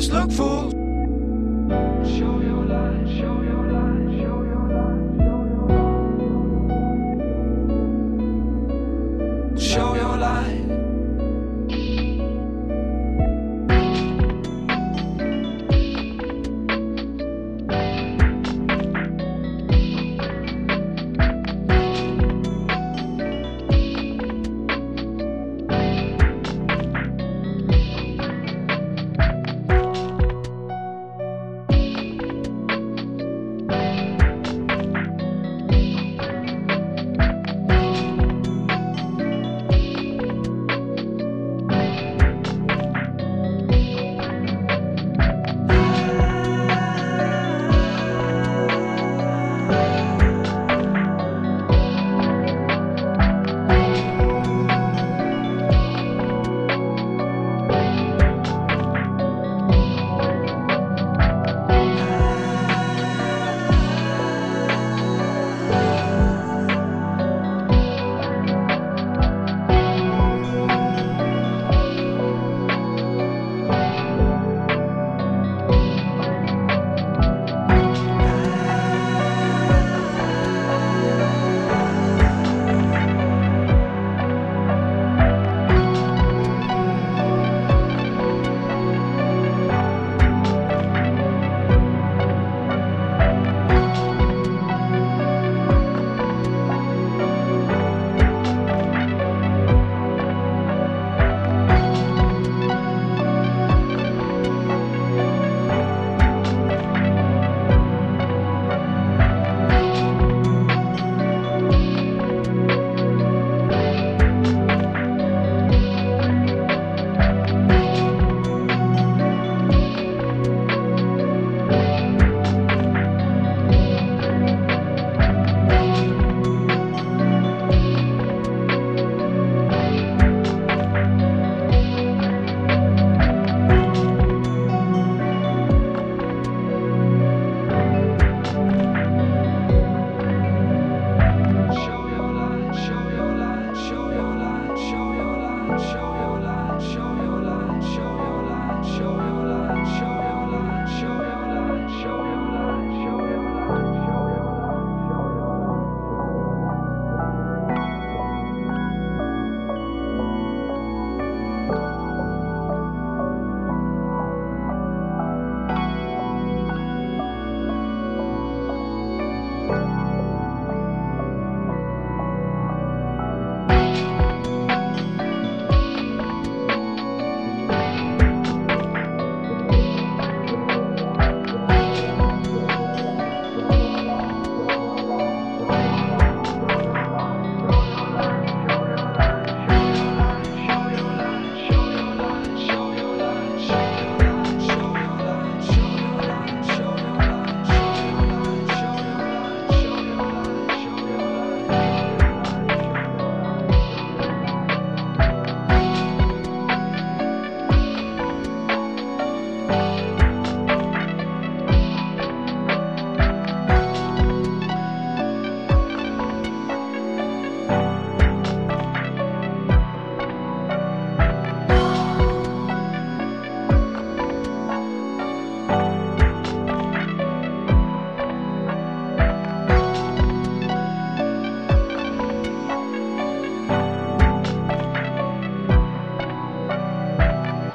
just look fools.